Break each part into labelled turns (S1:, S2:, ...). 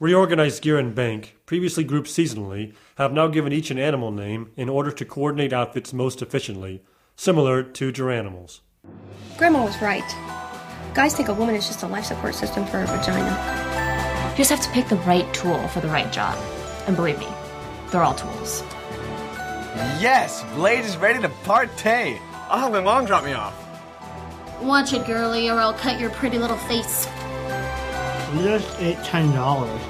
S1: Reorganized Gear and Bank, previously grouped seasonally, have now given each an animal name in order to coordinate outfits most efficiently, similar to Garanimals.
S2: Grandma was right. Guys think a woman is just a life support system for a vagina.
S3: You just have to pick the right tool for the right job. And believe me, they're all tools.
S4: Yes, Blade is ready to partay. I'll have my mom drop me off.
S5: Watch it, girly, or I'll cut your pretty little face.
S6: We just ate ten dollars.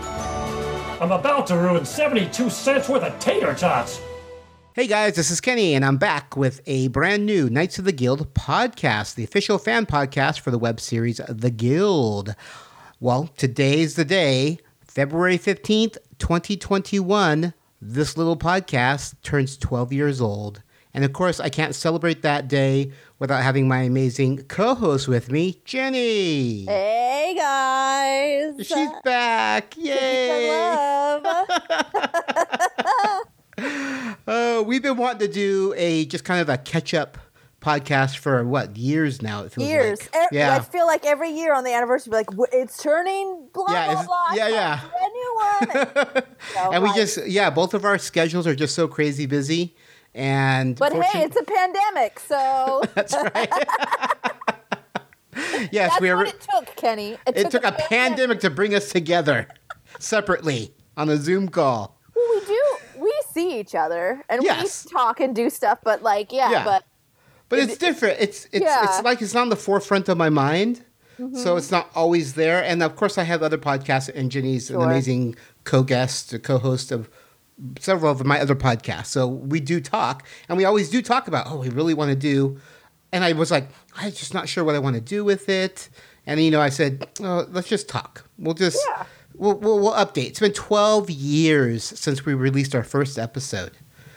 S1: I'm about to ruin 72 cents worth of tater tots!
S7: Hey guys, this is Kenny, and I'm back with a brand new Knights of the Guild podcast, the official fan podcast for the web series The Guild. Well, today's the day, February 15th, 2021. This little podcast turns 12 years old. And of course, I can't celebrate that day without having my amazing co host with me, Jenny.
S8: Hey guys!
S7: She's back! Yay! Oh, uh, we've been wanting to do a just kind of a catch up podcast for what years now? It
S8: Years.
S7: like.
S8: E-
S7: yeah.
S8: I feel like every year on the anniversary, like "W- it's turning blah
S7: Yeah,
S8: blah blah.
S7: yeah, yeah.
S8: A new one.
S7: And we
S8: like-
S7: just yeah, both of our schedules are just so crazy busy. And
S8: But hey, it's a pandemic, so
S7: that's right. yes,
S8: that's
S7: we are.
S8: what it took, Kenny.
S7: it took a pandemic to bring us together separately on a Zoom call.
S8: Well, we do. We see each other and
S7: Yes.
S8: we talk and do stuff, but like, yeah,
S7: Yeah.
S8: but
S7: But it's different. It's it's
S8: Yeah.
S7: it's like it's not on the forefront of my mind.
S8: Mm-hmm.
S7: So it's not always there. And of course I have other podcasts and Jenny's an amazing co-guest, a co-host of several of my other podcasts. So we do talk and we always do talk about, oh, we really want to do and I was like, I'm just not sure what I want to do with it. And you know, I said, oh, let's just talk. We'll just
S8: Yeah.
S7: we'll, we'll we'll update. It's been 12 years since we released our first episode.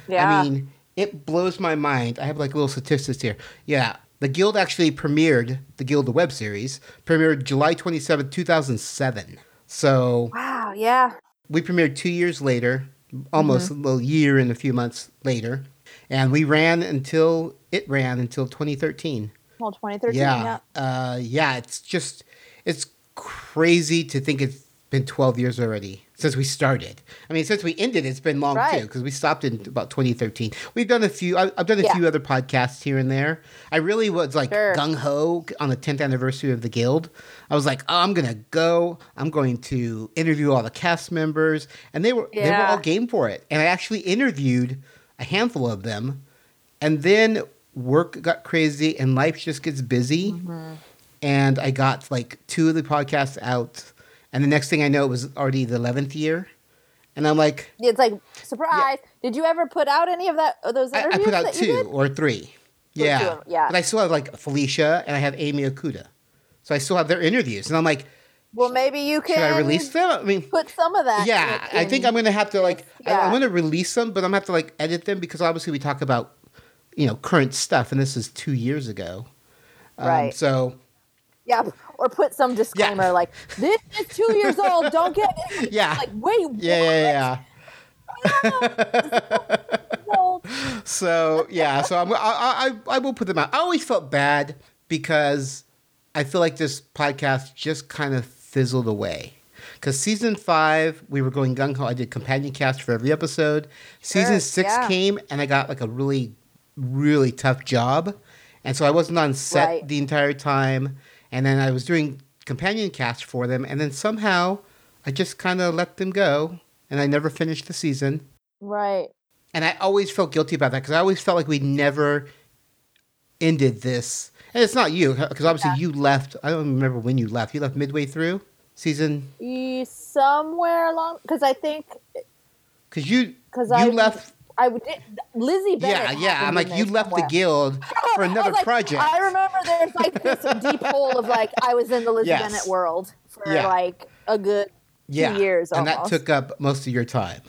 S8: Yeah.
S7: I mean, it blows my mind. I have like little statistics here. Yeah. The Guild actually premiered, the Guild, the web series, premiered July 27, 2007. So
S8: wow, yeah.
S7: we premiered two years later, almost
S8: Mm-hmm.
S7: a little year and a few months later. And we ran until, it ran until 2013.
S8: Well, 2013.
S7: Yeah.
S8: Yeah.
S7: Uh, yeah, it's just, it's crazy to think it's been 12 years already since we started. I mean, since we ended, it's been long
S8: Right.
S7: too, because we stopped in about 2013. We've done a few, I've done a
S8: Yeah.
S7: few other podcasts here and there. I really was like
S8: Sure.
S7: gung ho on the 10th anniversary of the Guild. I was like, oh, I'm going to go, I'm going to interview all the cast members. And they were, they were all game for it. And I actually interviewed a handful of them. And then work got crazy and life just gets busy
S8: Mm-hmm.
S7: and I got like two of the podcasts out, and the next thing I know, it was already the eleventh year, and I'm like,
S8: It's like surprise. Did you ever put out any of that? Of those
S7: I,
S8: interviews
S7: I put out two or three, yeah,
S8: yeah.
S7: but I still have like Felicia and I have Amy Okuda, so I still have their interviews, and I'm like,
S8: Well, maybe you can.
S7: should I release them? I mean.
S8: Put some of that.
S7: Yeah,
S8: in-
S7: I think I'm gonna have to like I,
S8: Yeah.
S7: I'm gonna release them, but I'm gonna have to like edit them because obviously we talk about you know current stuff, and this is two years ago, Um,
S8: Right.
S7: so
S8: Yeah, or put some disclaimer like this is two years old. Don't get it.
S7: Yeah.
S8: Like wait.
S7: yeah, yeah, yeah.
S8: Old.
S7: So yeah, so I'm, I, I I will put them out. I always felt bad because I feel like this podcast just kind of fizzled away. Because season five, we were going gung ho. I did companion cast for every episode. season six
S8: yeah.
S7: came, and I got like a really, really tough job, and so I wasn't on set
S8: Right.
S7: the entire time. And then I was doing companion cast for them, and then somehow I just kind of let them go, and I never finished the season.
S8: Right.
S7: And I always felt guilty about that because I always felt like we never ended this. And it's not you, because obviously you left. I don't remember when you left. You left midway through season
S8: somewhere along because I think
S7: because you
S8: because
S7: you
S8: I
S7: left.
S8: I would Lizzie Bennet.
S7: Yeah, yeah. I'm like you left the guild for
S8: I
S7: another
S8: like-
S7: project.
S8: I remember there's like this deep hole of like I was in the Lizzie
S7: Yes.
S8: Bennet world for
S7: Yeah.
S8: like a good
S7: yeah,
S8: two years
S7: and that took up most of your time.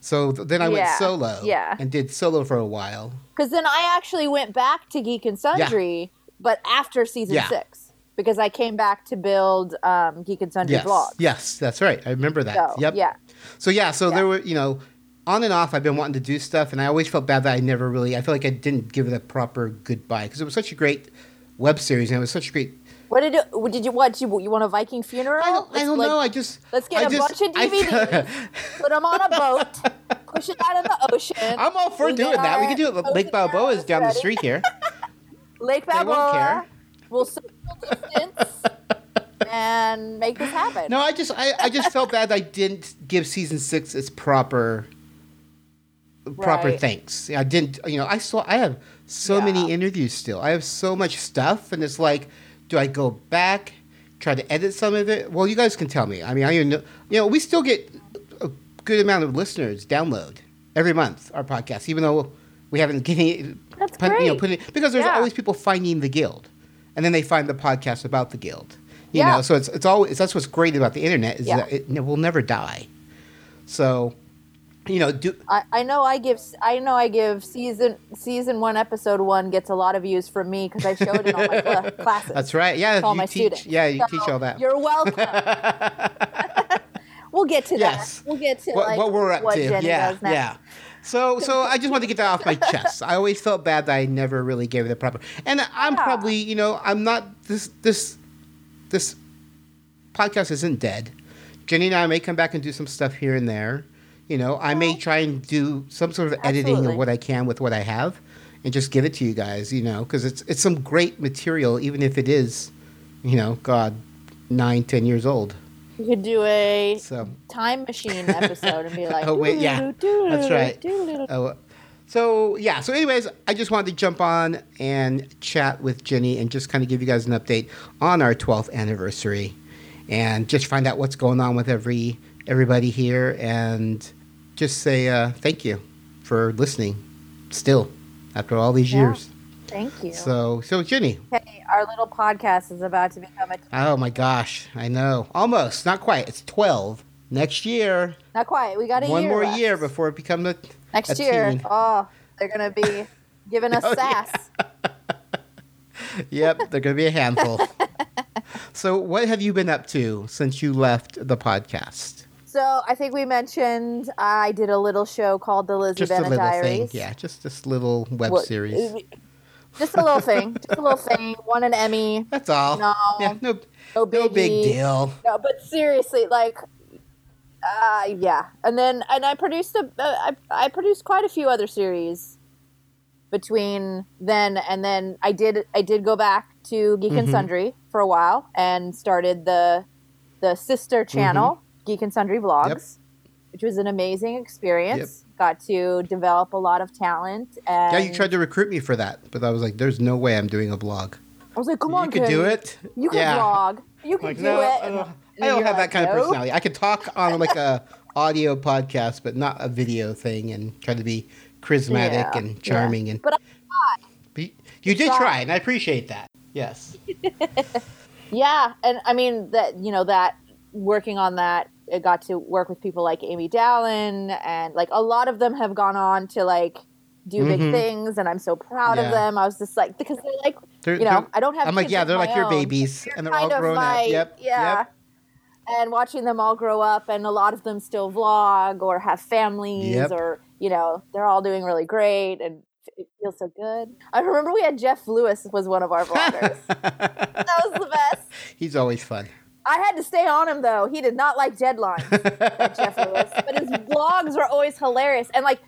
S7: So th- then I went
S8: Yeah,
S7: solo.
S8: yeah.
S7: and did solo for a while.
S8: Because then I actually went back to Geek and Sundry, but after season
S7: Yeah.
S8: six, because I came back to build um, Geek and Sundry
S7: Yes,
S8: blog.
S7: yes, that's right. I remember that.
S8: So,
S7: yep.
S8: yeah.
S7: So yeah, so there were you know, on and off. I've been wanting to do stuff, and I always felt bad that I never really. I feel like I didn't give it a proper goodbye because it was such a great web series and it was such a great
S8: What did you? Did you what? You, you want a Viking funeral?
S7: I don't, I don't
S8: like,
S7: know. I just
S8: Let's get
S7: I
S8: a
S7: just-
S8: bunch of DVDs, put them on a boat, push it out in the ocean.
S7: I'm all for
S8: We
S7: doing that. We can do it. Lake Balboa is down the street here.
S8: Lake
S7: They won't
S8: Balboa.
S7: care.
S8: We'll social distance and make this happen.
S7: No, I just I, I just felt bad that I didn't give season six its proper proper
S8: Right.
S7: thanks. I didn't you know, I saw I have so
S8: Yeah.
S7: many interviews still. I have so much stuff and it's like, do I go back, try to edit some of it? Well you guys can tell me. I mean I even know you know, we still get a good amount of listeners download every month our podcast, even though we haven't getting it
S8: That's
S7: put, you know,
S8: great.
S7: put it because there's
S8: Yeah.
S7: always people finding the guild. And then they find the podcast about the guild. You
S8: Yeah.
S7: know, so it's it's always that's what's great about the internet is that it, will never die. So, you know, do
S8: I, I know I give I know I give season season one episode one gets a lot of views from me because I showed it in all my cla- classes.
S7: that's right. Yeah,
S8: all
S7: you
S8: my
S7: teach.
S8: students.
S7: Yeah, you
S8: So,
S7: teach all that.
S8: You're welcome. we'll get to
S7: Yes.
S8: that. We'll get to
S7: what,
S8: like
S7: what we're up
S8: what
S7: to.
S8: Jenny
S7: yeah, yeah. So, so I just wanted to get that off my chest. I always felt bad that I never really gave it a proper. And I'm
S8: Yeah.
S7: probably, you know, I'm not this this this podcast isn't dead. Jenny and I may come back and do some stuff here and there. You know, I may try and do some sort of editing
S8: Absolutely.
S7: of what I can with what I have, and just give it to you guys. You know, because it's it's some great material, even if it is, you know, God, nine, ten years old.
S8: You could do a
S7: So
S8: time machine episode and be like,
S7: Oh, wait, yeah.
S8: "Doo-doo-doo,
S7: That's right. Oh, so yeah. So, anyways, I just wanted to jump on and chat with Jenny and just kind of give you guys an update on our 12th anniversary, and just find out what's going on with every everybody here, and just say uh, thank you for listening. Still, after all these
S8: Yeah.
S7: years.
S8: Thank you.
S7: So, so Jenny.
S8: Hey, our little podcast is about to become a
S7: Oh my gosh, I know. Almost, not quite. It's 12 next year.
S8: not quite. We got a
S7: One
S8: year
S7: more
S8: left.
S7: year before it becomes a
S8: next
S7: a
S8: year.
S7: teen.
S8: Oh, they're gonna be giving us
S7: Oh, yeah.
S8: sass.
S7: Yep, they're going to be a handful. so, what have you been up to since you left the podcast?
S8: So I think we mentioned I did a little show called the Lizzie
S7: Just a
S8: Bennet
S7: little
S8: Diaries.
S7: thing. Yeah, just this little web
S8: What-
S7: series.
S8: Just a little thing. Just a little thing. Won an Emmy.
S7: That's all.
S8: No.
S7: Yeah, no,
S8: No
S7: no big deal.
S8: No, but seriously, like, uh, yeah. And then, and I produced a, uh, I, I produced quite a few other series between then and then. I did, I did go back to Geek
S7: Mm-hmm.
S8: and Sundry for a while and started the, the sister channel, Geek and Sundry Vlogs.
S7: Yep.
S8: which was an amazing experience. Got to develop a lot of talent. And
S7: Yeah, you tried to recruit me for that, but I was like, "There's no way I'm doing a blog."
S8: I was like, come
S7: you
S8: on, you
S7: could do it.
S8: You can
S7: yeah.
S8: vlog. You can
S7: Like,
S8: do
S7: no,
S8: it.
S7: Uh,
S8: I
S7: don't, I don't have
S8: like,
S7: that kind of personality. I could talk on like a audio podcast, but not a video thing, and try to be charismatic
S8: Yeah,
S7: and
S8: yeah.
S7: charming. And
S8: But I
S7: but you did
S8: tried.
S7: try, and I appreciate that. Yes.
S8: Yeah, and I mean that you know that working on that, it got to work with people like Amy Dallen, and like a lot of them have gone on to like do big
S7: Mhm.
S8: things, and I'm so proud
S7: Yeah.
S8: of them. I was just like because they're like
S7: They're-
S8: you know I don't have.
S7: I'm like, yeah, they're like your
S8: own.
S7: babies, and they're all grown
S8: my-
S7: up. Yep.
S8: Yeah.
S7: Yep.
S8: And watching them all grow up, and a lot of them still vlog or have families,
S7: Yep.
S8: or you know they're all doing really great, and it feels so good. I remember we had Jeff Lewis was one of our vloggers. that was the best.
S7: He's always fun.
S8: I had to stay on him though. He did not like deadlines, Jeff Lewis. But his vlogs were always hilarious. And like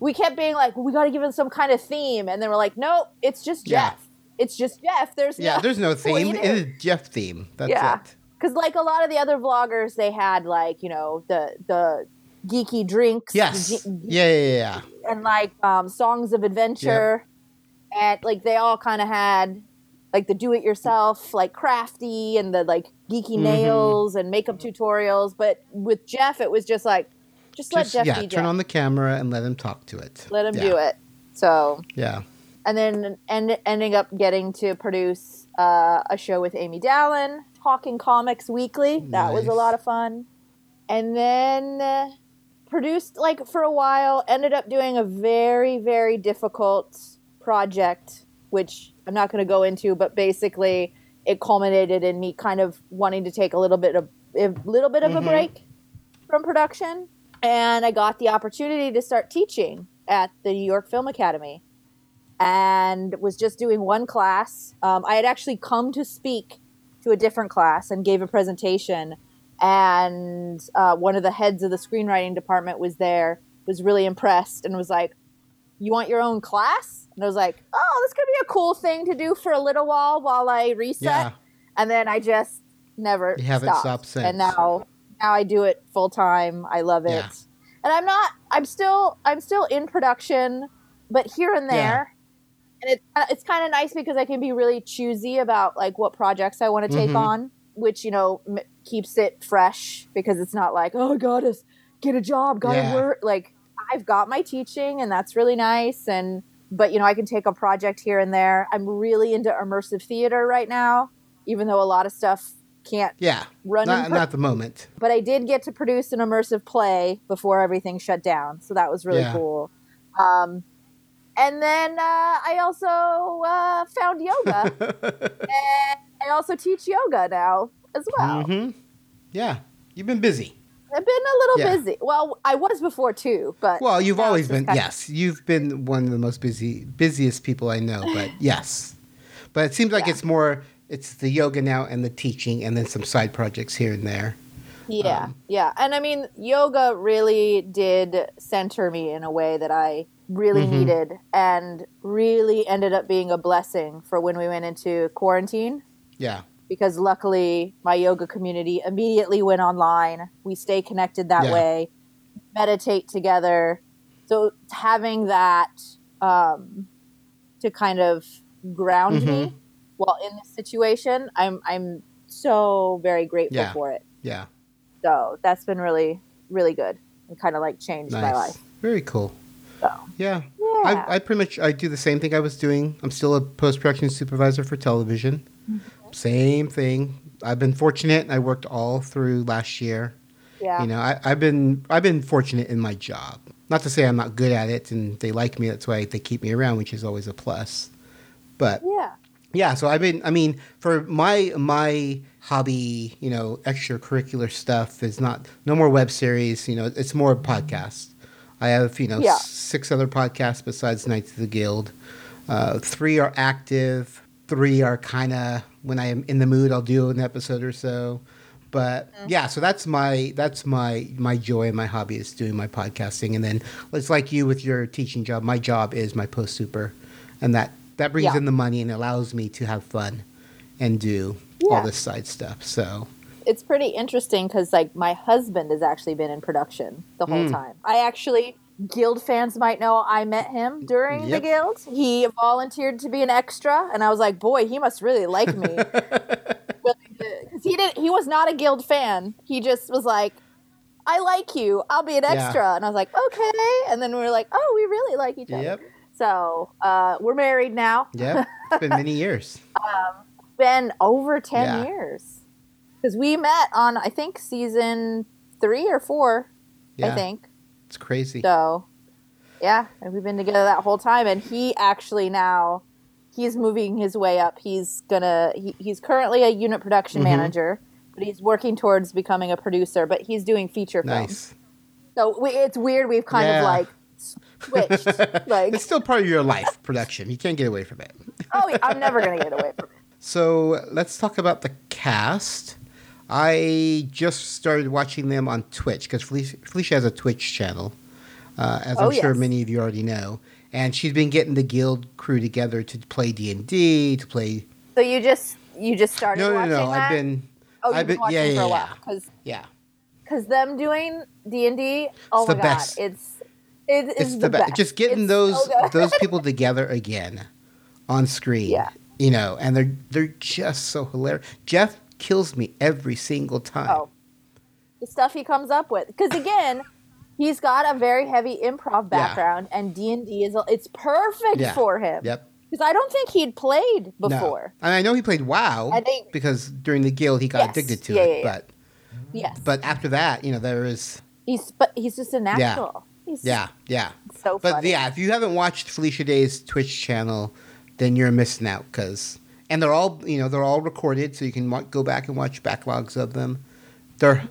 S8: we kept being like, we gotta give him some kind of theme. And then we're like, nope, it's just
S7: Yeah.
S8: Jeff. It's just Jeff. There's
S7: Yeah,
S8: no
S7: there's no
S8: what do you
S7: theme. It is Jeff theme. That's
S8: Yeah.
S7: it.
S8: Because like a lot of the other vloggers, they had like, you know, the the geeky drinks.
S7: Yes.
S8: ge-
S7: Yeah, yeah, yeah.
S8: and like um, songs of adventure, and like they all kind of had like the do-it-yourself, like crafty, and the like geeky
S7: Mhm.
S8: nails and makeup tutorials. But with Jeff, it was just like, just, let Jeff
S7: yeah,
S8: be
S7: turn
S8: Jeff.
S7: on the camera and let him talk to it.
S8: let him
S7: Yeah.
S8: do it. So
S7: Yeah.
S8: and then end, ending up getting to produce uh, a show with Amy Dallen, Talking Comics Weekly. That was a lot of fun. And then uh, produced like for a while. Ended up doing a very very difficult project, which I'm not going to go into, but basically it culminated in me kind of wanting to take a little bit of a little bit of a
S7: Mhm.
S8: break from production, and I got the opportunity to start teaching at the New York Film Academy and was just doing one class. Um, I had actually come to speak to a different class and gave a presentation, and uh, one of the heads of the screenwriting department was there, was really impressed, and was like, "You want your own class?" And I was like, "Oh, this could be a cool thing to do for a little while while I reset."
S7: Yeah.
S8: And then I just never
S7: You haven't
S8: stopped.
S7: stopped since.
S8: And now, now I do it full time. I love it.
S7: Yeah.
S8: And I'm not. I'm still. I'm still in production, but here and there. Yeah. And it's it's kind of nice because I can be really choosy about like what projects I want to take
S7: Mhm.
S8: on, which you know m- keeps it fresh because it's not like oh gotta get a job, gotta
S7: Yeah.
S8: work. Like I've got my teaching, and that's really nice. And but you know I can take a project here and there. I'm really into immersive theater right now, even though a lot of stuff can't
S7: Yeah.
S8: run in
S7: Not, not the moment.
S8: but I did get to produce an immersive play before everything shut down, so that was really
S7: Yeah.
S8: cool. Um, and then uh, I also uh, found yoga, and I also teach yoga now as well.
S7: hmm Yeah. You've been busy.
S8: I've been a little
S7: Yeah.
S8: busy. Well, I was before too, but
S7: Well, you've always been.
S8: kind of-
S7: Yes, you've been one of the most busy, busiest people I know. But yes, but it seems like
S8: Yeah.
S7: it's more. It's the yoga now and the teaching, and then some side projects here and there.
S8: Yeah,
S7: Um,
S8: yeah. And I mean, yoga really did center me in a way that I really
S7: Mhm.
S8: needed and really ended up being a blessing for when we went into quarantine
S7: Yeah.
S8: Because luckily my yoga community immediately went online. We stay connected that
S7: Yeah.
S8: way, meditate together. So having that um, to kind of ground me
S7: Mm-hmm.
S8: while in this situation, I'm I'm so very grateful
S7: Yeah.
S8: for it.
S7: Yeah.
S8: So that's been really, really good and kind of like changed
S7: Nice.
S8: my life.
S7: Very cool.
S8: So
S7: Yeah.
S8: yeah,
S7: I, I pretty much I do the same thing I was doing. I'm still a post production supervisor for television. Same thing. I've been fortunate. I worked all through last year.
S8: yeah,
S7: You know, I, I've been I've been fortunate in my job. Not to say I'm not good at it, and they like me. That's why they keep me around, which is always a plus. But
S8: yeah,
S7: yeah, so I've been. I mean, for my my hobby, you know, extracurricular stuff is not no more web series. You know, it's more podcasts. I have you know
S8: Yeah.
S7: six other podcasts besides Knights of the Guild. Uh, three are active. Three are kind of when I am in the mood, I'll do an episode or so. But yeah, so that's my that's my my joy and my hobby is doing my podcasting, and then it's like you with your teaching job. My job is my post super, and that that brings
S8: Yeah.
S7: in the money and allows me to have fun and do all this side stuff. So
S8: it's pretty interesting because like my husband has actually been in production the whole
S7: Mm.
S8: time. I actually guild fans might know I met him during the
S7: Yep.
S8: guild. He volunteered to be an extra, and I was like, boy, he must really like me. Because he did, he was not a guild fan. He just was like. I like you. I'll be an
S7: Yeah.
S8: extra. And I was like, okay. And then we were like, oh, we really like each other.
S7: yep,
S8: So uh, we're married now.
S7: Yeah, it's been many years.
S8: Been over 10
S7: Yeah.
S8: years. Because we met on, I think, season three or four,
S7: Yeah,
S8: I think.
S7: It's crazy.
S8: So, yeah, and we've been together that whole time. And he actually now, he's moving his way up. He's gonna, he, he's currently a unit production
S7: Mhm.
S8: manager, but he's working towards becoming a producer. But he's doing feature films.
S7: Nice.
S8: So we, it's weird. We've kind
S7: Yeah.
S8: of like switched. like,
S7: it's still part of your life production. You can't get away from it.
S8: oh, yeah, I'm never gonna get away from it.
S7: So let's talk about the cast. I just started watching them on Twitch because Felicia, Felicia has a Twitch channel, uh, as
S8: Oh,
S7: I'm sure many of you already know. And she's been getting the guild crew together to play D and D, to play.
S8: So you just you just started
S7: No, no,
S8: watching
S7: no.
S8: that?
S7: I've been.
S8: oh, you've
S7: I've
S8: been,
S7: been-
S8: watching
S7: yeah,
S8: for a while
S7: yeah.
S8: because
S7: Yeah,
S8: because them doing D and D. Oh
S7: It's
S8: my
S7: the
S8: god,
S7: best.
S8: it's it is
S7: it's
S8: the,
S7: the best.
S8: best.
S7: Just getting
S8: It's
S7: those
S8: so
S7: those people together again on screen.
S8: Yeah.
S7: You know, and they're they're just so hilarious. Jeff kills me every single time.
S8: Oh, the stuff he comes up with. Because again, he's got a very heavy improv
S7: Yeah.
S8: background, and D and D is it's perfect
S7: Yeah.
S8: for him.
S7: Yep.
S8: Because I don't think he'd played
S7: No.
S8: before.
S7: And I know he played WoW
S8: I think-
S7: because during the guild he got
S8: Yes.
S7: addicted to
S8: Yeah,
S7: it.
S8: yeah, yeah.
S7: But
S8: Yes,
S7: but after that, you know, there is
S8: he's but he's just a natural. He's
S7: yeah, yeah.
S8: so
S7: But
S8: funny.
S7: yeah, if you haven't watched Felicia Day's Twitch channel, then you're missing out because and they're all you know they're all recorded, so you can wa- go back and watch backlogs of them. They're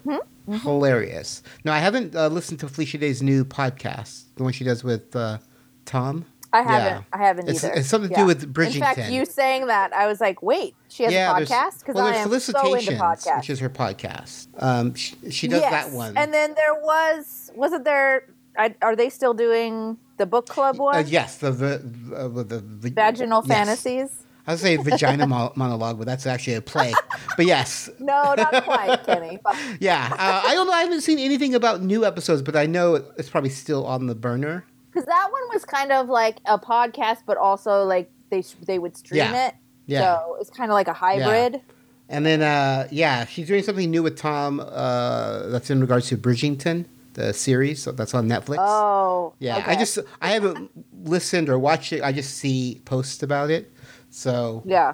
S8: Mm-hmm.
S7: hilarious. Now I haven't uh, listened to Felicia Day's new podcast, the one she does with uh, Tom.
S8: I haven't. I haven't
S7: It's-
S8: either.
S7: it's something to do with Bridgerton.
S8: In fact, you saying that, I was like, wait, she has
S7: yeah,
S8: a podcast because
S7: well,
S8: I am so into podcasts.
S7: which is her podcast. Um, she, she does
S8: yes.
S7: that one.
S8: And then there was, wasn't there? I, are they still doing the book club one?
S7: Uh, yes, the the, uh, the, the, the
S8: Vaginal
S7: yes.
S8: fantasies.
S7: I would say vagina mo- monologue, but that's actually a play. But yes,
S8: No, not quite, Kenny.
S7: Yeah. Uh, I don't know. I haven't seen anything about new episodes, but I know it's probably still on the burner.
S8: because that one was kind of like a podcast, but also like they they would stream
S7: Yeah.
S8: it.
S7: Yeah.
S8: So it's kind of like a hybrid.
S7: And then, uh, yeah, she's doing something new with Tom. Uh, that's in regards to Bridgerton, the series so that's on Netflix.
S8: Oh,
S7: yeah.
S8: okay.
S7: I just I haven't listened or watched it. I just see posts about it. So
S8: yeah.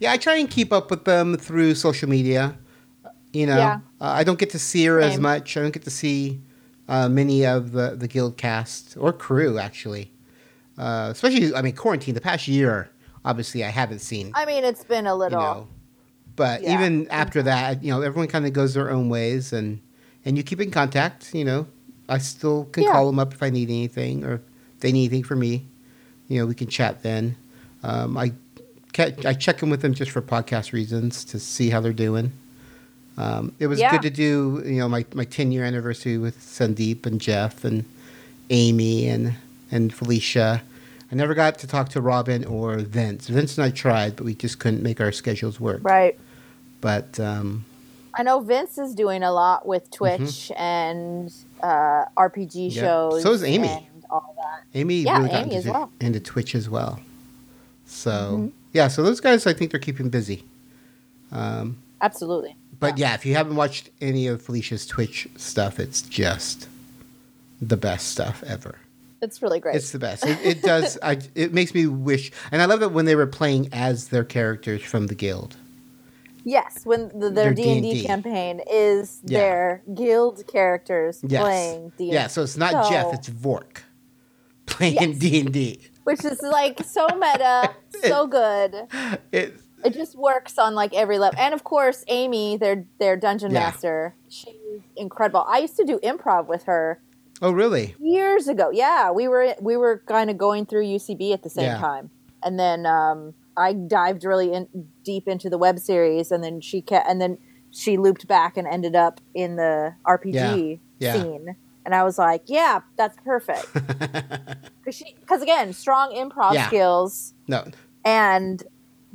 S7: yeah, I try and keep up with them through social media. You know,
S8: Yeah.
S7: uh, I don't get to see her as much. I don't get to see uh, many of the the guild cast or crew actually. Uh, especially, I mean, quarantine. The past year, obviously, I haven't seen.
S8: I mean, it's been a
S7: you
S8: little.
S7: know, but
S8: Yeah.
S7: even after that, you know, everyone kind of goes their own ways, and and you keep in contact. You know, I still can
S8: Yeah.
S7: call them up if I need anything, or if they need anything from me. You know, we can chat then. Um, I I check in with them just for podcast reasons to see how they're doing. Um, it was
S8: Yeah.
S7: good to do, you know, my, my 10 year anniversary with Sandeep and Jeff and Amy and, and Felicia. I never got to talk to Robin or Vince. Vince and I tried, but we just couldn't make our schedules work.
S8: Right.
S7: But um,
S8: I know Vince is doing a lot with Twitch and uh, RPG
S7: Mm-hmm. Yeah.
S8: shows.
S7: So is Amy.
S8: And all that.
S7: Amy
S8: Yeah,
S7: really got
S8: Amy
S7: into,
S8: as well.
S7: into Twitch as well. So,
S8: Mm-hmm.
S7: Yeah, so those guys, I think they're keeping busy. Um,
S8: Absolutely.
S7: But yeah, if you haven't watched any of Felicia's Twitch stuff, it's just the best stuff ever.
S8: It's really great.
S7: It's the best. It, it does. I, it makes me wish, and I love it when they were playing as their characters from the guild.
S8: yes, when the,
S7: Their
S8: D and
S7: D&D.
S8: Campaign is
S7: Yeah.
S8: their guild characters
S7: Yes.
S8: playing D.
S7: Yeah. So it's not
S8: So-
S7: Jeff. It's Vork playing. D and D.
S8: which is like so meta, so good.
S7: It.
S8: It just works on like every level. And of course, Amy, their their dungeon
S7: Yeah.
S8: master, she's incredible. I used to do improv with her
S7: Oh, really?
S8: years ago. Yeah, we were we were kind of going through UCB at the same
S7: Yeah.
S8: time, and then um, I dived really in, deep into the web series, and then she kept, and then she looped back and ended up in the RPG
S7: Yeah.
S8: scene, and I was like, yeah, that's perfect because again, strong improv
S7: Yeah.
S8: skills
S7: No,
S8: and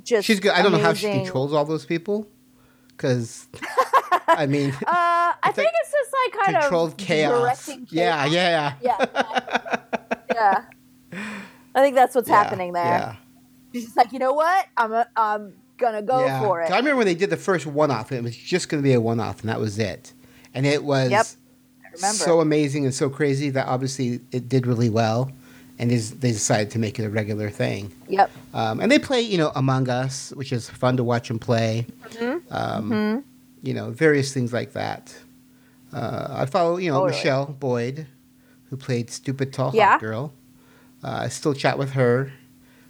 S8: just
S7: she's good. I don't know how she controls all those people, because I mean,
S8: Uh, I think it's just like kind of
S7: controlled
S8: of
S7: chaos.
S8: directing
S7: Yeah,
S8: chaos.
S7: yeah,
S8: yeah, yeah. I think that's what's
S7: yeah.
S8: happening there.
S7: Yeah.
S8: She's just like, you know what? I'm a, I'm gonna go
S7: Yeah.
S8: for it.
S7: I remember when they did the first one off, and it was just going to be a one off, and that was it. And it was
S8: Yep. Remember.
S7: so amazing and so crazy that obviously it did really well, and is, they decided to make it a regular thing.
S8: yep.
S7: Um, and they play, you know, Among Us, which is fun to watch them play.
S8: Mm-hmm.
S7: Um, You know, various things like that. Uh, I follow, you know,
S8: Totally.
S7: Michelle Boyd, who played Stupid Tall
S8: Yeah.
S7: Hot Girl. Uh, I still chat with her.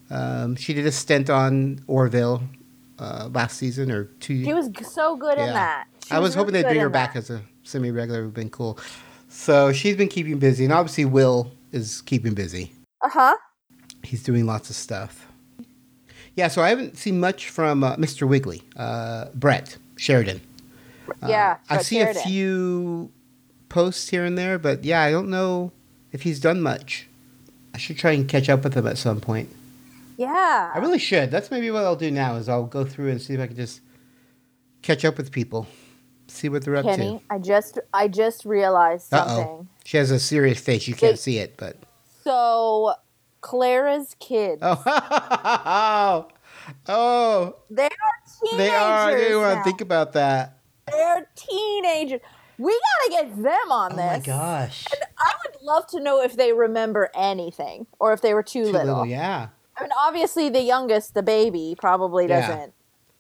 S7: Um, she did a stint on Orville uh, last season or two. years.
S8: She was so good
S7: Yeah.
S8: in that. She
S7: I was hoping
S8: really
S7: they'd bring her back
S8: that.
S7: as a semi-regular. Would have been cool. So she's been keeping busy, and obviously Wil is keeping busy.
S8: Uh huh.
S7: He's doing lots of stuff. Yeah, so I haven't seen much from uh, Mr. Wiggly, uh, Brett Sheridan. Uh,
S8: Yeah,
S7: I see
S8: Sheridan.
S7: a few posts here and there, but yeah, I don't know if he's done much. I should try and catch up with him at some point.
S8: Yeah.
S7: I really should. That's maybe what I'll do now. Is I'll go through and see if I can just catch up with people, see what they're up
S8: Kenny,
S7: to.
S8: I just I just realized
S7: Uh
S8: something.
S7: she has a serious face. You can't
S8: They-
S7: see it, but
S8: So Clara's kids,
S7: oh, oh,
S8: they're teenagers.
S7: they are. Didn't want to think about that.
S8: They're teenagers. We gotta get them on
S7: Oh
S8: this.
S7: Oh my gosh,
S8: I would love to know if they remember anything or if they were too,
S7: too
S8: little.
S7: little. Yeah.
S8: I mean, obviously, the youngest, the baby, probably doesn't.
S7: Yeah.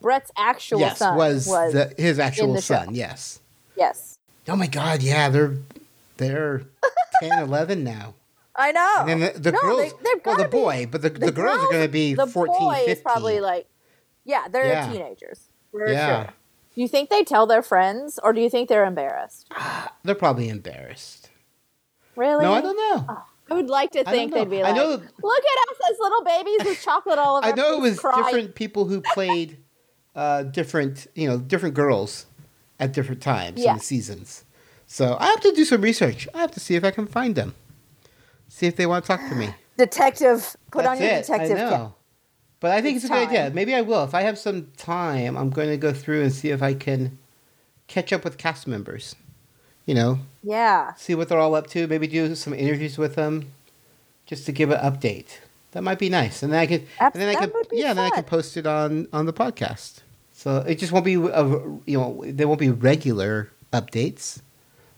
S8: Doesn't. Brett's actual
S7: yes,
S8: son
S7: was,
S8: was,
S7: the, his actual
S8: the show.
S7: son. Yes.
S8: yes.
S7: Oh my God, yeah, they're they're 10, 11 now.
S8: I know.
S7: And then the, the
S8: No,
S7: girls,
S8: they- they've
S7: well, the
S8: gotta be-
S7: boy, but the, the,
S8: the
S7: girls, are going to be
S8: the
S7: 14,
S8: boy
S7: 15.
S8: is probably like, yeah, they're
S7: Yeah.
S8: teenagers. For
S7: Yeah.
S8: sure. Do you think they tell their friends, or do you think they're embarrassed?
S7: Ah, they're probably embarrassed.
S8: Really?
S7: No, I don't know. Oh.
S8: I would like to think they'd
S7: know.
S8: be
S7: I
S8: like,
S7: know-
S8: "Look at us as little babies with chocolate all over."
S7: I know it was
S8: crying."
S7: different people who played uh, different, you know, different girls at different times in the seasons. So I have to do some research. I have to see if I can find them. See if they want to talk to me.
S8: Detective, put on your
S7: it.
S8: detective cap.
S7: But I think it's,
S8: It's
S7: a good idea. Maybe I will. If I have some time, I'm going to go through and see if I can catch up with cast members. You know,
S8: Yeah,
S7: see what they're all up to. Maybe do some interviews with them, just to give an update. That might be nice, and then I could,
S8: Abs-
S7: and then I could, yeah, then I could post it on on the podcast. So it just won't be, a, you know, there won't be regular updates.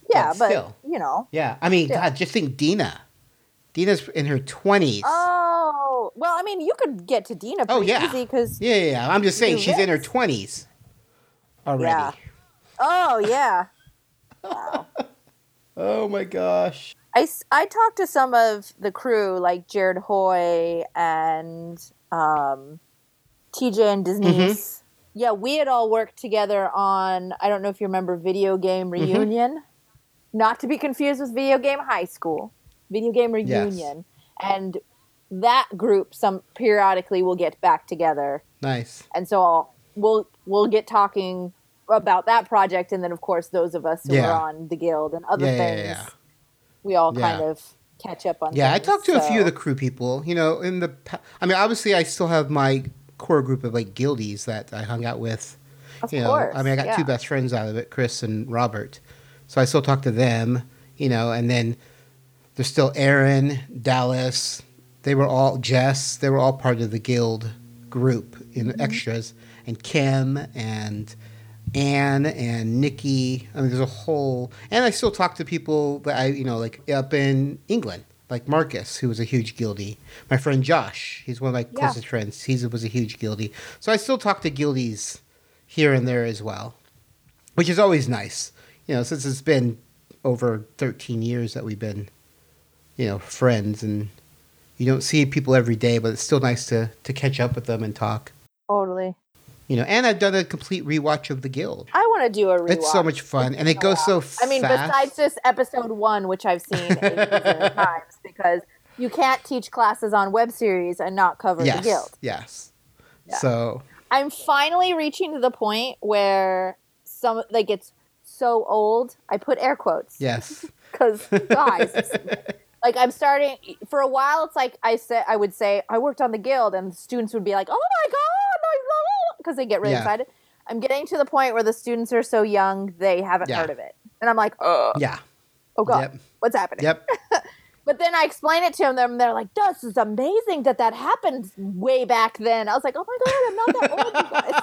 S8: yeah,
S7: But
S8: but
S7: still.
S8: you know.
S7: Yeah, I mean,
S8: Yeah.
S7: God, just think Dina. Dina's in her twenties.
S8: Oh well, I mean, you could get to Dina
S7: Oh, yeah.
S8: easy because.
S7: yeah, yeah, yeah. I'm just saying she's in her twenties already.
S8: Yeah. Oh yeah.
S7: Oh my gosh.
S8: I, I talked to some of the crew like Jared Hoy and um, TJ and Disney's.
S7: Mm-hmm.
S8: Yeah, we had all worked together on I don't know if you remember Video Game
S7: Mm-hmm.
S8: Reunion, not to be confused with Video Game High School. Video Game Reunion, and that group some periodically will get back together,
S7: Nice.
S8: and so I'll, we'll we'll get talking about that project, and then of course those of us who
S7: Yeah.
S8: are on the guild and other
S7: yeah,
S8: things
S7: yeah.
S8: We all
S7: Yeah.
S8: kind of catch up on.
S7: Yeah, I talked to a few of the crew people. You know, in the I mean, obviously, I still have my core group of like guildies that I hung out with.
S8: Of
S7: you know,
S8: course,
S7: I mean, I got two best friends out of it, Chris and Robert. So I still talk to them. You know, and then there's still Aaron, Dallas. They were all Jess. They were all part of the guild group in
S8: Mm-hmm.
S7: extras, and Kim and Anne and Nikki. I mean, there's a whole. And I still talk to people that I, you know, like up in England, like Marcus, who was a huge guildie. My friend Josh, he's one of my
S8: Yeah.
S7: closest friends. He was a huge guildie. So I still talk to guildies here and there as well, which is always nice. You know, since it's been over 13 years that we've been, you know, friends, and you don't see people every day, but it's still nice to to catch up with them and talk.
S8: Totally.
S7: You know, and I've done a complete rewatch of the Guild.
S8: I want to do a rewatch.
S7: It's so much fun, and it goes so Fast.
S8: I mean, besides just episode one, which I've seen times, because you can't teach classes on web series and not cover
S7: yes,
S8: the guild.
S7: yes.
S8: Yeah.
S7: So
S8: I'm finally reaching to the point where some like it's so old. I put air quotes.
S7: yes,
S8: because guys like i'm starting for a while it's like i said i would say i worked on the guild and the students would be like oh my god because they get really
S7: Yeah.
S8: excited. I'm getting to the point where the students are so young they haven't
S7: Yeah.
S8: heard of it. And i'm like oh,
S7: yeah,
S8: oh god.
S7: Yep.
S8: what's happening?
S7: Yep.
S8: but then i explain it to them and they're like this is amazing that that happened way back then. I was like oh my god i'm not that old you guys.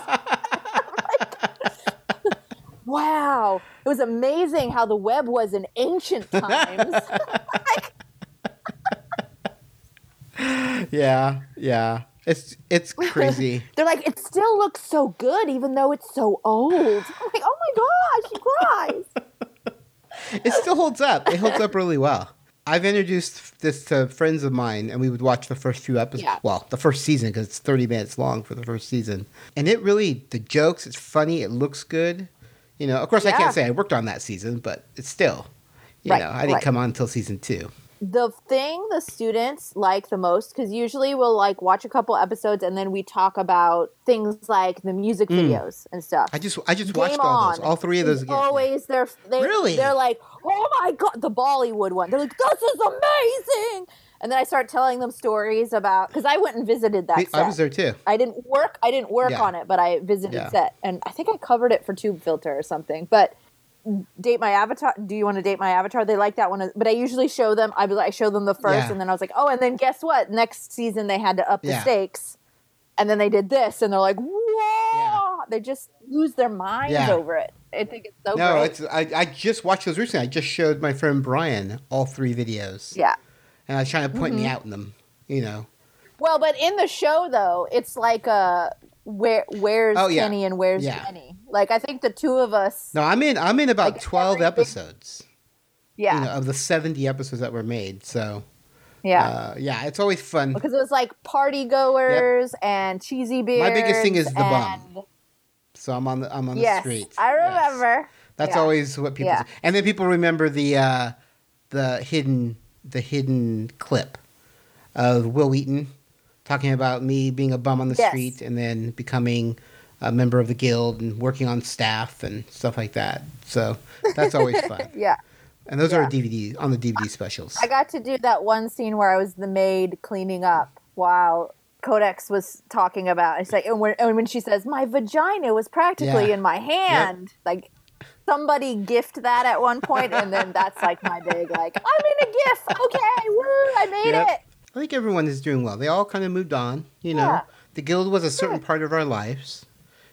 S8: Wow. It was amazing how the web was in ancient times.
S7: Yeah, yeah. It's it's crazy.
S8: They're like, it still looks so good, even though it's so old. I'm like, oh my gosh, you guys.
S7: it still holds up. It holds up really well. I've introduced this to friends of mine, and we would watch the first few episodes.
S8: Yeah.
S7: Well, the first season because it's thirty minutes long for the first season, and it really the jokes. It's funny. It looks good. You know, of course, I can't say I worked on that season, but it's still. You
S8: Right,
S7: know, I didn't
S8: right.
S7: come on until season two.
S8: The thing the students like the most, because usually we'll like watch a couple episodes and then we talk about things like the music videos and stuff.
S7: Mm. I just I just
S8: Game
S7: watched all those, all three of those again.
S8: Always they're they,
S7: Really?
S8: they're like, oh my god, the Bollywood one. They're like, this is amazing. And then I start telling them stories about because I went and visited that.
S7: I
S8: set.
S7: was there too.
S8: I didn't work. I didn't work
S7: Yeah.
S8: on it, but I visited
S7: Yeah.
S8: set, and I think I covered it for Tubefilter or something. But date my avatar. Do you want to date my avatar? They like that one, but I usually show them. I I show them the first,
S7: Yeah.
S8: and then I was like, oh, and then guess what? Next season they had to up the
S7: Yeah.
S8: stakes, and then they did this, and they're like, whoa! They just lose their minds
S7: Yeah.
S8: over it. I think it's so
S7: No,
S8: great.
S7: it's I, I just watched those recently. I just showed my friend Brian all three videos.
S8: yeah.
S7: And I was trying to point
S8: Mm-hmm.
S7: me out in them. You know.
S8: Well, but in the show though, it's like uh where where's
S7: Oh, yeah.
S8: Kenny and where's
S7: Yeah.
S8: Like I think the two of us.
S7: No, I'm in. I'm in about
S8: Like,
S7: twelve
S8: everything-
S7: episodes.
S8: Yeah.
S7: You know, of the seventy episodes that were made. So
S8: yeah.
S7: uh, yeah, it's always fun.
S8: because it was like party goers and cheesy beers.
S7: My biggest thing is the bum.
S8: and-
S7: So I'm on the I'm on the
S8: Yes,
S7: streets.
S8: I
S7: Yes.
S8: remember.
S7: That's
S8: Yeah.
S7: always what people.
S8: Yeah.
S7: And then people remember the uh, the hidden the hidden clip of Wil Wheaton talking about me being a bum on the
S8: Yes.
S7: street and then becoming a member of the guild and working on staff and stuff like that. So that's always fun.
S8: Yeah.
S7: And those are
S8: Yeah.
S7: DVD on the DVD specials.
S8: I got to do that one scene where I was the maid cleaning up while Codex was talking about. It's like, and when, and when she says, "My vagina was practically
S7: Yeah.
S8: in my hand," like somebody gift that at one point, and then that's like my big like, "I'm in a gif." Okay, woo! I made
S7: Yep.
S8: it.
S7: I think everyone is doing well. They all kind of moved on. You know, the guild was a certain part of our lives.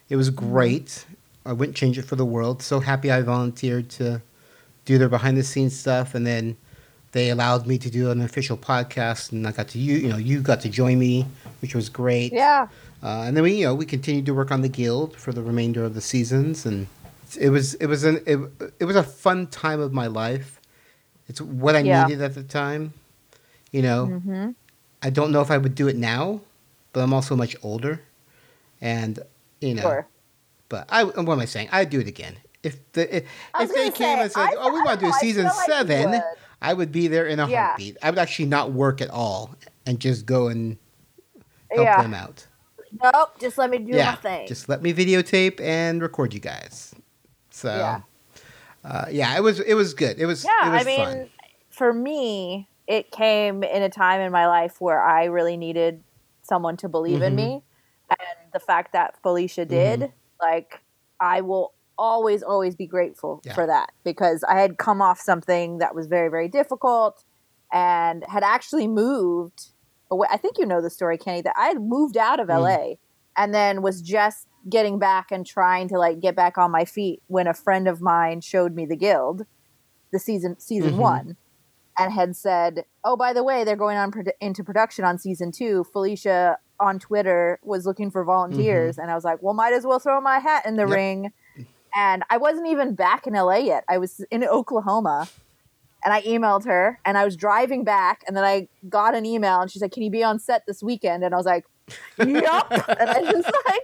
S7: It was great. I wouldn't change it for the world. So happy I volunteered to do their behind the scenes stuff, and then they allowed me to do an official podcast, and I got to you. You know, you got to join me, which was great.
S8: Yeah.
S7: Uh, and then we, you know, we continued to work on the guild for the remainder of the seasons, and it was it was an it, it was a fun time of my life. It's what I
S8: Yeah.
S7: needed at the time. You know,
S8: Mm-hmm.
S7: I don't know if I would do it now, but I'm also much older, and you know.
S8: Sure.
S7: But I, what am I saying? I'd do it again. If the if, if they came
S8: say,
S7: and said,
S8: I-
S7: "Oh, we want to do a
S8: I
S7: season seven,
S8: would.
S7: I would be there in a
S8: Yeah.
S7: heartbeat. I would actually not work at all and just go and help
S8: Yeah.
S7: them out.
S8: Nope. Just let me do
S7: yeah,
S8: my thing.
S7: just let me videotape and record you guys. So,
S8: Yeah.
S7: uh, yeah, it was it was good. It was
S8: Yeah,
S7: it was
S8: I mean,
S7: fun.
S8: for me, it came in a time in my life where I really needed someone to believe in
S7: Mhm.
S8: me. The fact that Felicia did,
S7: Mm-hmm.
S8: like, I will always, always be grateful
S7: Yeah.
S8: for that because I had come off something that was very, very difficult and had actually moved away. I think you know the story, Kenny, that I had moved out of
S7: Mm.
S8: LA and then was just getting back and trying to like get back on my feet when a friend of mine showed me the guild the season season
S7: Mhm.
S8: one and had said oh by the way they're going on produ- into production on season two felicia on twitter was looking for volunteers and i was like well might as well throw my hat in the
S7: Mm-hmm. Yep.
S8: ring. And i wasn't even back in la yet. I was in oklahoma and i emailed her and i was driving back and then i got an email and she said can you be on set this weekend? And i was like yep and i just like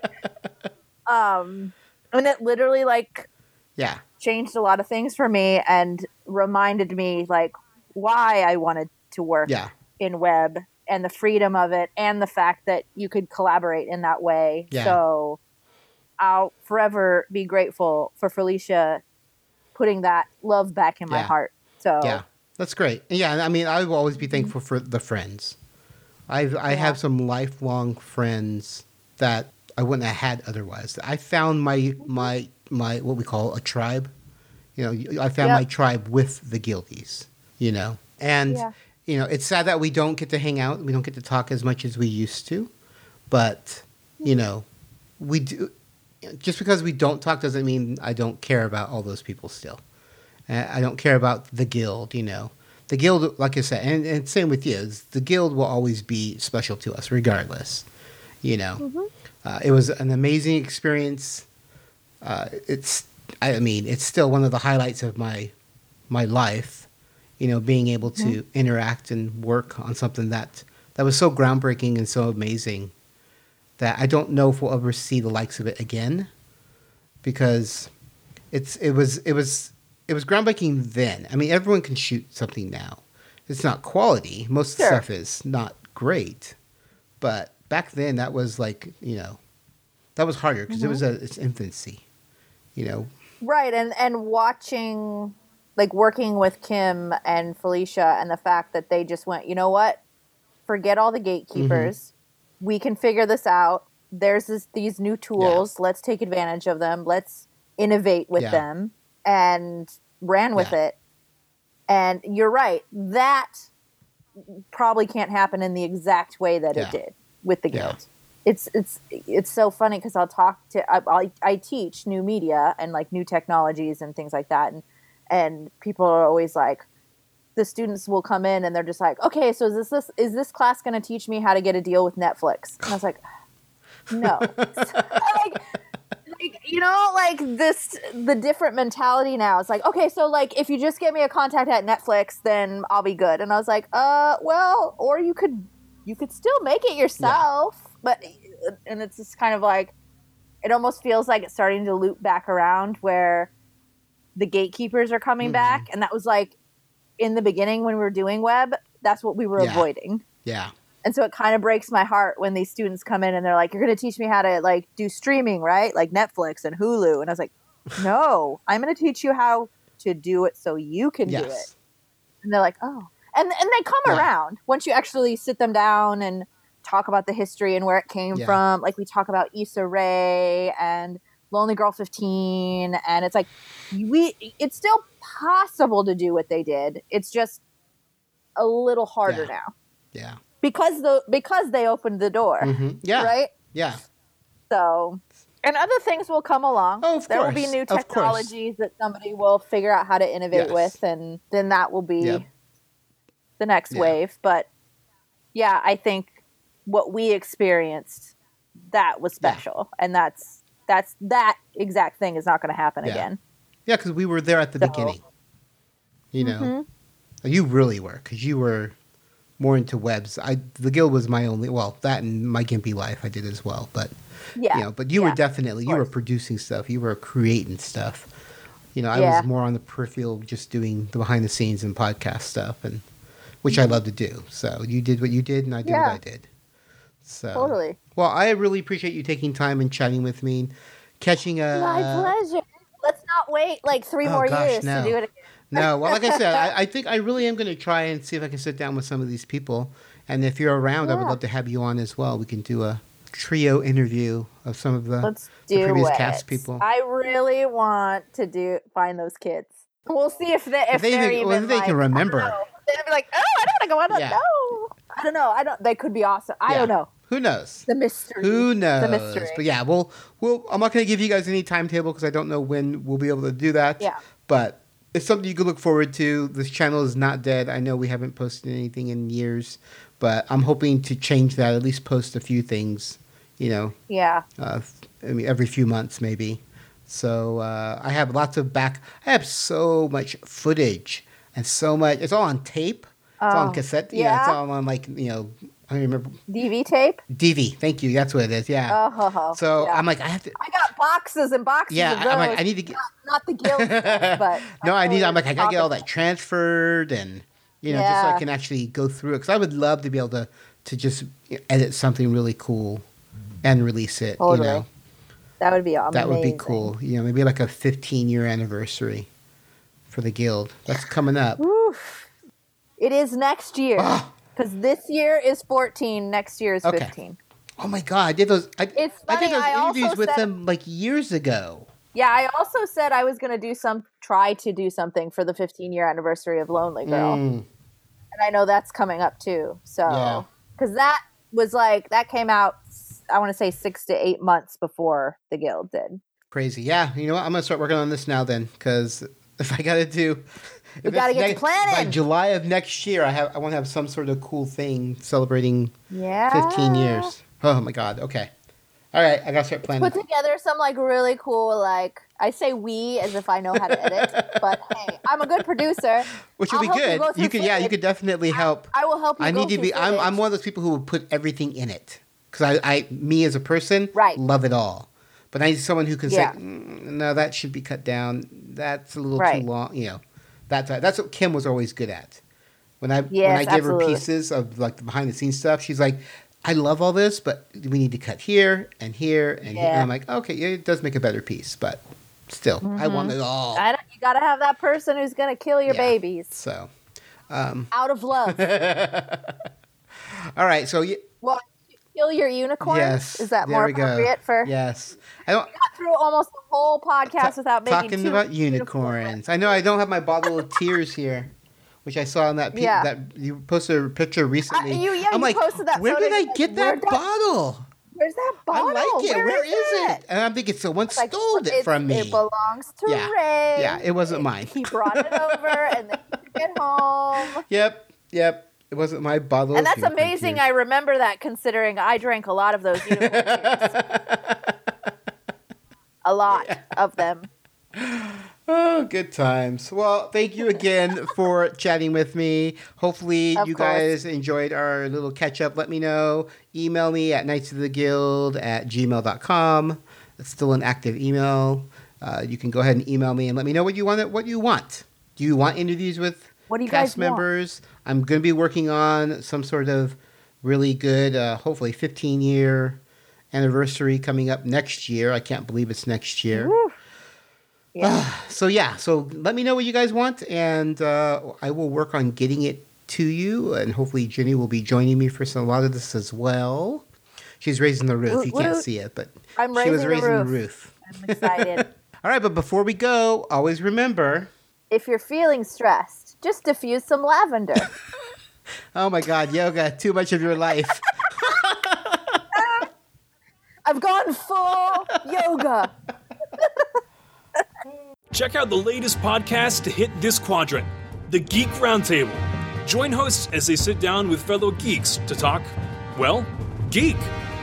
S8: um and it literally like
S7: Yeah,
S8: changed a lot of things for me and reminded me like why I wanted to work
S7: yeah,
S8: in web and the freedom of it and the fact that you could collaborate in that way.
S7: Yeah.
S8: So I'll forever be grateful for Felicia putting that love back in my
S7: Yeah.
S8: heart. So
S7: yeah. That's great. Yeah, I mean, I will always be mm-hmm. thankful for the friends. I I
S8: Yeah.
S7: have some lifelong friends that I wouldn't have had otherwise. I found my mm-hmm. my my what we call a tribe. You know, I found
S8: Yep.
S7: my tribe with the guildies. You know, and
S8: Yeah.
S7: You know, it's sad that we don't get to hang out. We don't get to talk as much as we used to. But you know, we do. Just because we don't talk doesn't mean I don't care about all those people still. I don't care about the guild, you know. The guild, like I said, and, and same with you, the guild will always be special to us, regardless. You know, uh, it was an amazing experience. Uh, it's, I mean, it's still one of the highlights of my my life. You know, being able to interact and work on something that that was so groundbreaking and so amazing that I don't know if we'll ever see the likes of it again, because it's it was it was it was groundbreaking then. I mean, everyone can shoot something now. It's not quality. Most
S8: Sure.
S7: of the stuff is not great, but back then that was like you know that was harder because it mm-hmm. was at its infancy. You know,
S8: Right, and and watching like working with Kim and Felicia and the fact that they just went, you know what? Forget all the mm-hmm. gatekeepers. We can figure this out. There's this, these new tools. Let's take advantage of them. Let's innovate with
S7: Yeah.
S8: them and ran with
S7: Yeah.
S8: it. And you're right. That probably can't happen in the exact way that
S7: Yeah.
S8: it did with the
S7: Yeah.
S8: guild it's it's it's so funny because I'll talk to I, I I teach new media and like new technologies and things like that and and people are always like the students will come in and they're just like okay so is this this is this class going to teach me how to get a deal with Netflix? And I was like no. Like like you know like this the different mentality now. It's like okay so like if you just get me a contact at netflix then i'll be good. And i was like uh well or you could you could still make it yourself. But and it's just kind of like it almost feels like it's starting to loop back around where the gatekeepers are coming
S7: Mhm.
S8: back and that was like in the beginning when we were doing web, that's what we were
S7: Yeah.
S8: avoiding.
S7: Yeah.
S8: And so it kind of breaks my heart when these students come in and they're like, "You're going to teach me how to like do streaming, right? Like Netflix and Hulu." And I was like, "No, I'm going to teach you how to do it so you can do it." And they're like, "Oh." And and they come
S7: Yeah.
S8: around once you actually sit them down and talk about the history and where it came
S7: Yeah.
S8: from. Like we talk about Issa Rae and Lonely Girl 15 and it's like we it's still possible to do what they did. It's just a little harder
S7: Yeah.
S8: now
S7: Yeah.
S8: because the because they opened the door,
S7: hmm Yeah.
S8: right?
S7: Yeah.
S8: So, and other things will come along.
S7: Oh, of
S8: there will be new technologies that somebody will figure out how to innovate
S7: Yes.
S8: with, and then that will be
S7: Yep.
S8: the next
S7: Yeah.
S8: wave. But yeah, I think what we experienced that was
S7: Yeah.
S8: special, and that's that's that exact thing is not going to happen
S7: Yeah.
S8: again.
S7: Yeah, because we were there at the
S8: So-
S7: beginning. You know,
S8: Mhm.
S7: you really were because you were more into webs. I the guild was my only. Well, that and my Gimpy life I did as well. But
S8: Yeah,
S7: you know, but you
S8: yeah,
S7: were definitely you were producing stuff. You were creating stuff. You know, I
S8: Yeah.
S7: was more on the peripheral, just doing the behind the scenes and podcast stuff, and which I love to do. So you did what you did, and I did
S8: Mm-hmm.
S7: What I did. So
S8: totally.
S7: Well, I really appreciate you taking time and chatting with me, catching a.
S8: My pleasure. Let's not wait like three
S7: Oh,
S8: more
S7: gosh,
S8: years
S7: no.
S8: to do it again.
S7: No, well, like I said, I, I think I really am going to try and see if I can sit down with some of these people. And if you're around, I would love to have you on as well. We can do a trio interview of some of the,
S8: Let's
S7: the previous
S8: it.
S7: cast people.
S8: I really want to do find those kids. We'll see if they if,
S7: If they even- well, if they
S8: like,
S7: can remember.
S8: I don't know. They'll be like, oh, I don't want to go. I don't
S7: Yeah.
S8: know. I don't know. I don't. They could be awesome. I
S7: Yeah.
S8: don't know.
S7: Who knows?
S8: The mystery.
S7: Who knows?
S8: The mystery.
S7: But yeah, we'll, we'll, I'm not going to give you guys any timetable because I don't know when we'll be able to do that.
S8: Yeah.
S7: But it's something you can look forward to. This channel is not dead. I know we haven't posted anything in years, but I'm hoping to change that. At least post a few things. You know,
S8: Yeah.
S7: uh, I mean, every few months maybe. So uh, I have lots of back. I have so much footage and so much. It's all on tape. It's on um, cassette. Yeah, it's
S8: yeah?
S7: all on like you know. I don't remember
S8: DV tape.
S7: DV. Thank you. That's what it is. Yeah.
S8: Oh,
S7: so
S8: yeah.
S7: I'm like, I have to.
S8: I got boxes and boxes
S7: Yeah,
S8: of those.
S7: I'm like, I need to get.
S8: not the guild, but
S7: no, I need. I'm like, I gotta get all that transferred and you know, just so I can actually go through it because I would love to be able to to just edit something really cool and release it.
S8: Totally.
S7: You know.
S8: That would be amazing.
S7: That would be cool. You know, maybe like a 15 year anniversary for the guild. That's coming up.
S8: Oof. It is next year
S7: Ah.
S8: because this year is 14. Next year is
S7: Okay.
S8: 15.
S7: Oh my god, I did those. I,
S8: It's
S7: I
S8: funny,
S7: did those
S8: I also
S7: interviews with
S8: said-
S7: them like years ago.
S8: Yeah, I also said I was going to do some, try to do something for the 15 year anniversary of Lonely Girl.
S7: Mm,
S8: And I know that's coming up too.
S7: Yeah.
S8: So, because that was like, that came out, I want to say six to eight months before the Guild did.
S7: crazy. Yeah, you know what? I'm gonna start working on this now then, because if I gotta do,
S8: We gotta get
S7: next-
S8: planning.
S7: By July of next year, I have I want to have some sort of cool thing celebrating
S8: Yeah.
S7: 15 years. Oh my god. Okay. All right, I gotta start planning.
S8: Put together some like really cool, like, I say we as if I know how to edit, but hey, I'm a good producer.
S7: Which would be
S8: you
S7: good. You,
S8: through
S7: could, yeah, you could definitely help.
S8: I will help you.
S7: I need to be. I'm, I'm one of those people who will put everything in it because I, I, me as a person,
S8: Right.
S7: love it all. But I need someone who can
S8: Yeah.
S7: say, mm, no, that should be cut down. That's a little
S8: Right.
S7: too long. You know, that's that's what Kim was always good at. When I when
S8: Yes,
S7: I give her pieces of like the behind the scenes stuff, she's like, I love all this, but we need to cut here and here and here. And I'm like, okay, yeah, it does make a better piece, but still, I want it all.
S8: Mm-hmm. I don't, you got to have that person who's going to kill your
S7: Yeah.
S8: babies
S7: So, um,
S8: out of love.
S7: all right. So, y-
S8: well, kill your unicorn?
S7: yes,
S8: Is that more
S7: we go.
S8: appropriate for?
S7: Yes, I don't.
S8: Got through almost the whole podcast without making
S7: talking about unicorns. I know I don't have my bottle of tears here, which I saw on that pe-
S8: Yeah.
S7: that you posted a picture recently.
S8: Uh, you- yeah,
S7: I'm
S8: you
S7: like,
S8: posted that
S7: where did I get that
S8: "Where'd that-
S7: bottle?
S8: Where's that bottle?
S7: I like it.
S8: Where
S7: Where is,
S8: it?
S7: it? And I'm thinking someone
S8: like,
S7: stole
S8: "Look,
S7: it from me.
S8: It belongs to
S7: Yeah.
S8: Ray.
S7: Yeah, it wasn't mine.
S8: He brought it over, and then he took it home.
S7: Yep, yep. It wasn't my bottle.
S8: And that's amazing.
S7: tears.
S8: I remember that, considering I drank a lot of those unicorn tears. A lot of them.
S7: Oh, good times. Well, thank you again for chatting with me. Hopefully,
S8: Of
S7: you
S8: course.
S7: guys enjoyed our little catch up. Let me know. Email me at knights of the guild at gmail.com. It's still an active email. Uh, you can go ahead and email me and let me know what you want. What you want. Do you want interviews with
S8: What do you
S7: cast
S8: guys want?
S7: members. I'm going to be working on some sort of really good, uh, hopefully 15 year anniversary coming up next year. I can't believe it's next year.
S8: Yeah.
S7: So yeah, so let me know what you guys want, and uh, I will work on getting it to you. And hopefully, Jenny will be joining me for some, a lot of this as well. She's raising the roof. You can't see it, but
S8: I'm
S7: she was
S8: raising the
S7: raising the
S8: roof.
S7: roof.
S8: I'm excited.
S7: All right, but before we go, always remember.
S8: if you're feeling stressed, just diffuse some lavender.
S7: Oh my God, yoga, too much of your life.
S8: I've gone full yoga.
S9: Check out the latest podcast to hit this quadrant the Geek Roundtable. Join hosts as they sit down with fellow geeks to talk, well, geek.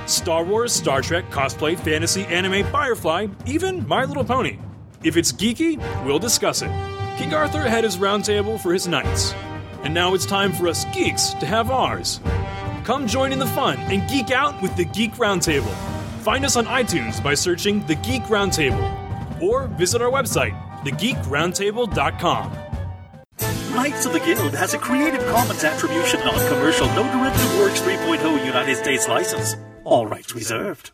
S9: Star Wars, Star Trek, cosplay, fantasy, anime, Firefly, even My Little Pony. If it's geeky, we'll discuss it. King Arthur had his roundtable for his knights. And now it's time for us geeks to have ours. Come join in the fun and geek out with the Geek Roundtable. Find us on iTunes by searching The Geek Roundtable or visit our website, thegeekroundtable.com.
S10: Knights of the Guild has a Creative Commons Attribution Non-Commercial No Derivative Works 3.0 United States license. All rights reserved.